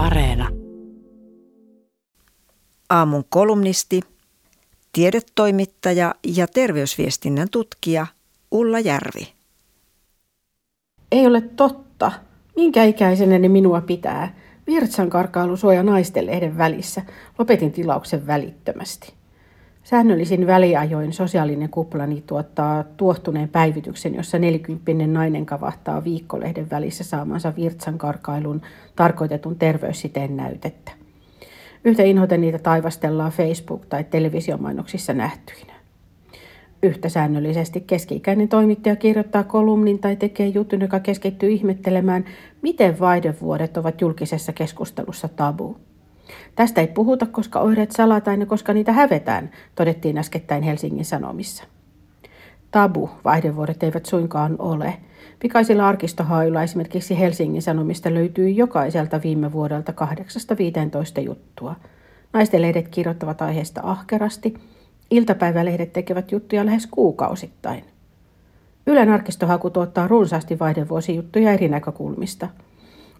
Areena. Aamun kolumnisti, tiedetoimittaja ja terveysviestinnän tutkija Ulla Järvi. Ei ole totta. Minkä ikäisenä minua pitää? Virtsan karkailu suoja naisten lehden välissä. Lopetin tilauksen välittömästi. Säännöllisin väliajoin sosiaalinen kuplani tuottaa tuottuneen päivityksen, jossa nelikymppinen nainen kavahtaa viikkolehden välissä saamansa virtsan karkailun tarkoitetun terveyssiteen näytettä. Yhtä inhoten niitä taivastellaan Facebook- tai televisiomainoksissa nähtyinä. Yhtä säännöllisesti keski-ikäinen toimittaja kirjoittaa kolumnin tai tekee jutun, joka keskittyy ihmettelemään, miten vaihdevuodet ovat julkisessa keskustelussa tabu. Tästä ei puhuta, koska oireet salataan ja koska niitä hävetään, todettiin äskettäin Helsingin Sanomissa. Tabu vaihdevuodet eivät suinkaan ole. Pikaisilla arkistohauilla esimerkiksi Helsingin Sanomista löytyy jokaiselta viime vuodelta 8-15 juttua. Naisten lehdet kirjoittavat aiheesta ahkerasti. Iltapäivälehdet tekevät juttuja lähes kuukausittain. Ylen arkistohaku tuottaa runsaasti vaihdevuosijuttuja eri näkökulmista –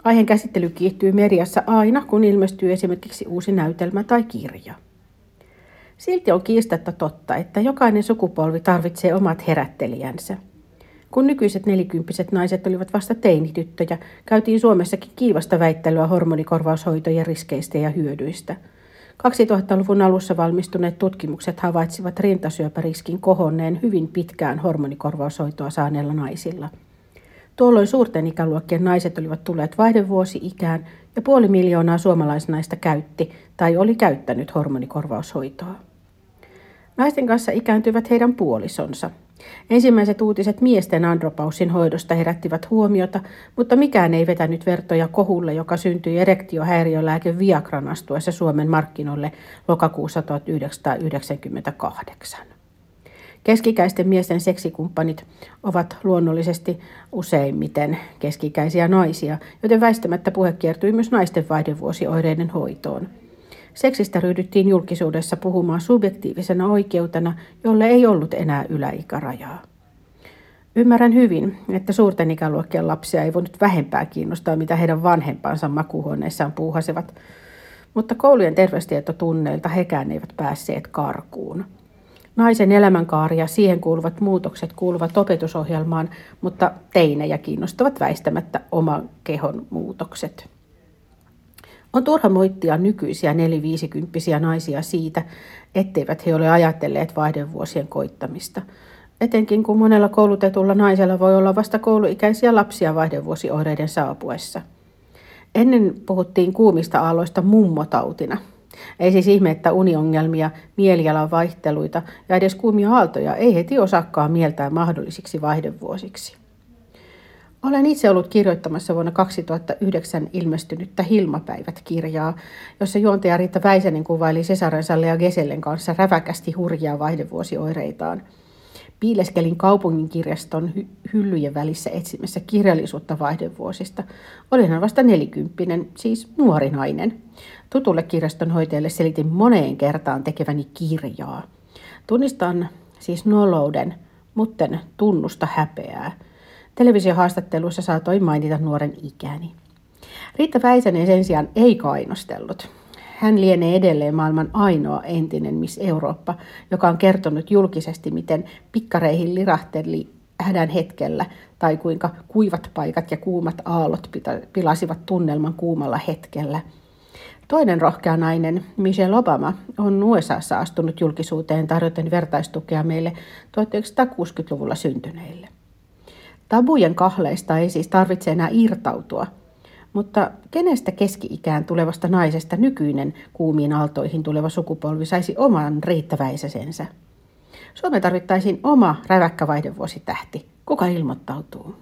Aiheen käsittely kiihtyy mediassa aina, kun ilmestyy esimerkiksi uusi näytelmä tai kirja. Silti on kiistatta totta, että jokainen sukupolvi tarvitsee omat herättelijänsä. Kun nykyiset nelikymppiset naiset olivat vasta teinityttöjä, käytiin Suomessakin kiivasta väittelyä hormonikorvaushoitojen riskeistä ja hyödyistä. 2000-luvun alussa valmistuneet tutkimukset havaitsivat rintasyöpäriskin kohonneen hyvin pitkään hormonikorvaushoitoa saaneilla naisilla – Tuolloin suurten ikäluokkien naiset olivat tulleet vaihdevuosi-ikään ja puoli miljoonaa suomalaisnaista käytti tai oli käyttänyt hormonikorvaushoitoa. Naisten kanssa ikääntyvät heidän puolisonsa. Ensimmäiset uutiset miesten andropausin hoidosta herättivät huomiota, mutta mikään ei vetänyt vertoja kohulle, joka syntyi erektiohäiriölääke Viagran astuessa Suomen markkinoille lokakuussa 1998. Keskikäisten miesten seksikumppanit ovat luonnollisesti useimmiten keskikäisiä naisia, joten väistämättä puhe kiertyi myös naisten vaihdevuosioireiden hoitoon. Seksistä ryhdyttiin julkisuudessa puhumaan subjektiivisena oikeutena, jolle ei ollut enää yläikärajaa. Ymmärrän hyvin, että suurten ikäluokkien lapsia ei voinut vähempää kiinnostaa, mitä heidän vanhempansa makuuhuoneissaan puuhasivat, mutta koulujen terveystietotunneilta hekään eivät päässeet karkuun. Naisen elämänkaari ja siihen kuuluvat muutokset kuuluvat opetusohjelmaan, mutta teinejä kiinnostavat väistämättä oman kehon muutokset. On turha moittia nykyisiä neliviisikymppisiä naisia siitä, etteivät he ole ajatelleet vaihdevuosien koittamista. Etenkin kun monella koulutetulla naisella voi olla vasta kouluikäisiä lapsia vaihdevuosioireiden saapuessa. Ennen puhuttiin kuumista aalloista mummotautina – ei siis ihme, että uniongelmia, mielialan vaihteluita ja edes kuumia aaltoja ei heti osakkaan mieltää mahdollisiksi vaihdevuosiksi. Olen itse ollut kirjoittamassa vuonna 2009 ilmestynyttä Hilmapäivät-kirjaa, jossa juontaja Riitta Väisänen kuvaili Cesarensa Lea Gesellen kanssa räväkästi hurjaa vaihdevuosioireitaan – Piileskelin kaupungin kirjaston hy- hyllyjen välissä etsimässä kirjallisuutta vaihdevuosista. Olin vasta nelikymppinen, siis nuori nainen. Tutulle kirjastonhoitajalle selitin moneen kertaan tekeväni kirjaa. Tunnistan siis nolouden, mutten tunnusta häpeää. Televisiohaastatteluissa saatoin mainita nuoren ikäni. Riitta Väisänen sen sijaan ei kainostellut. Hän lienee edelleen maailman ainoa entinen Miss Eurooppa, joka on kertonut julkisesti, miten pikkareihin lirahteli hädän hetkellä tai kuinka kuivat paikat ja kuumat aallot pilasivat tunnelman kuumalla hetkellä. Toinen rohkea nainen, Michelle Obama, on USAssa astunut julkisuuteen tarjoten vertaistukea meille 1960-luvulla syntyneille. Tabujen kahleista ei siis tarvitse enää irtautua – mutta kenestä keski-ikään tulevasta naisesta nykyinen kuumiin aaltoihin tuleva sukupolvi saisi oman riittäväisensä? Suomeen tarvittaisiin oma räväkkä vaihdevuositähti. Kuka ilmoittautuu?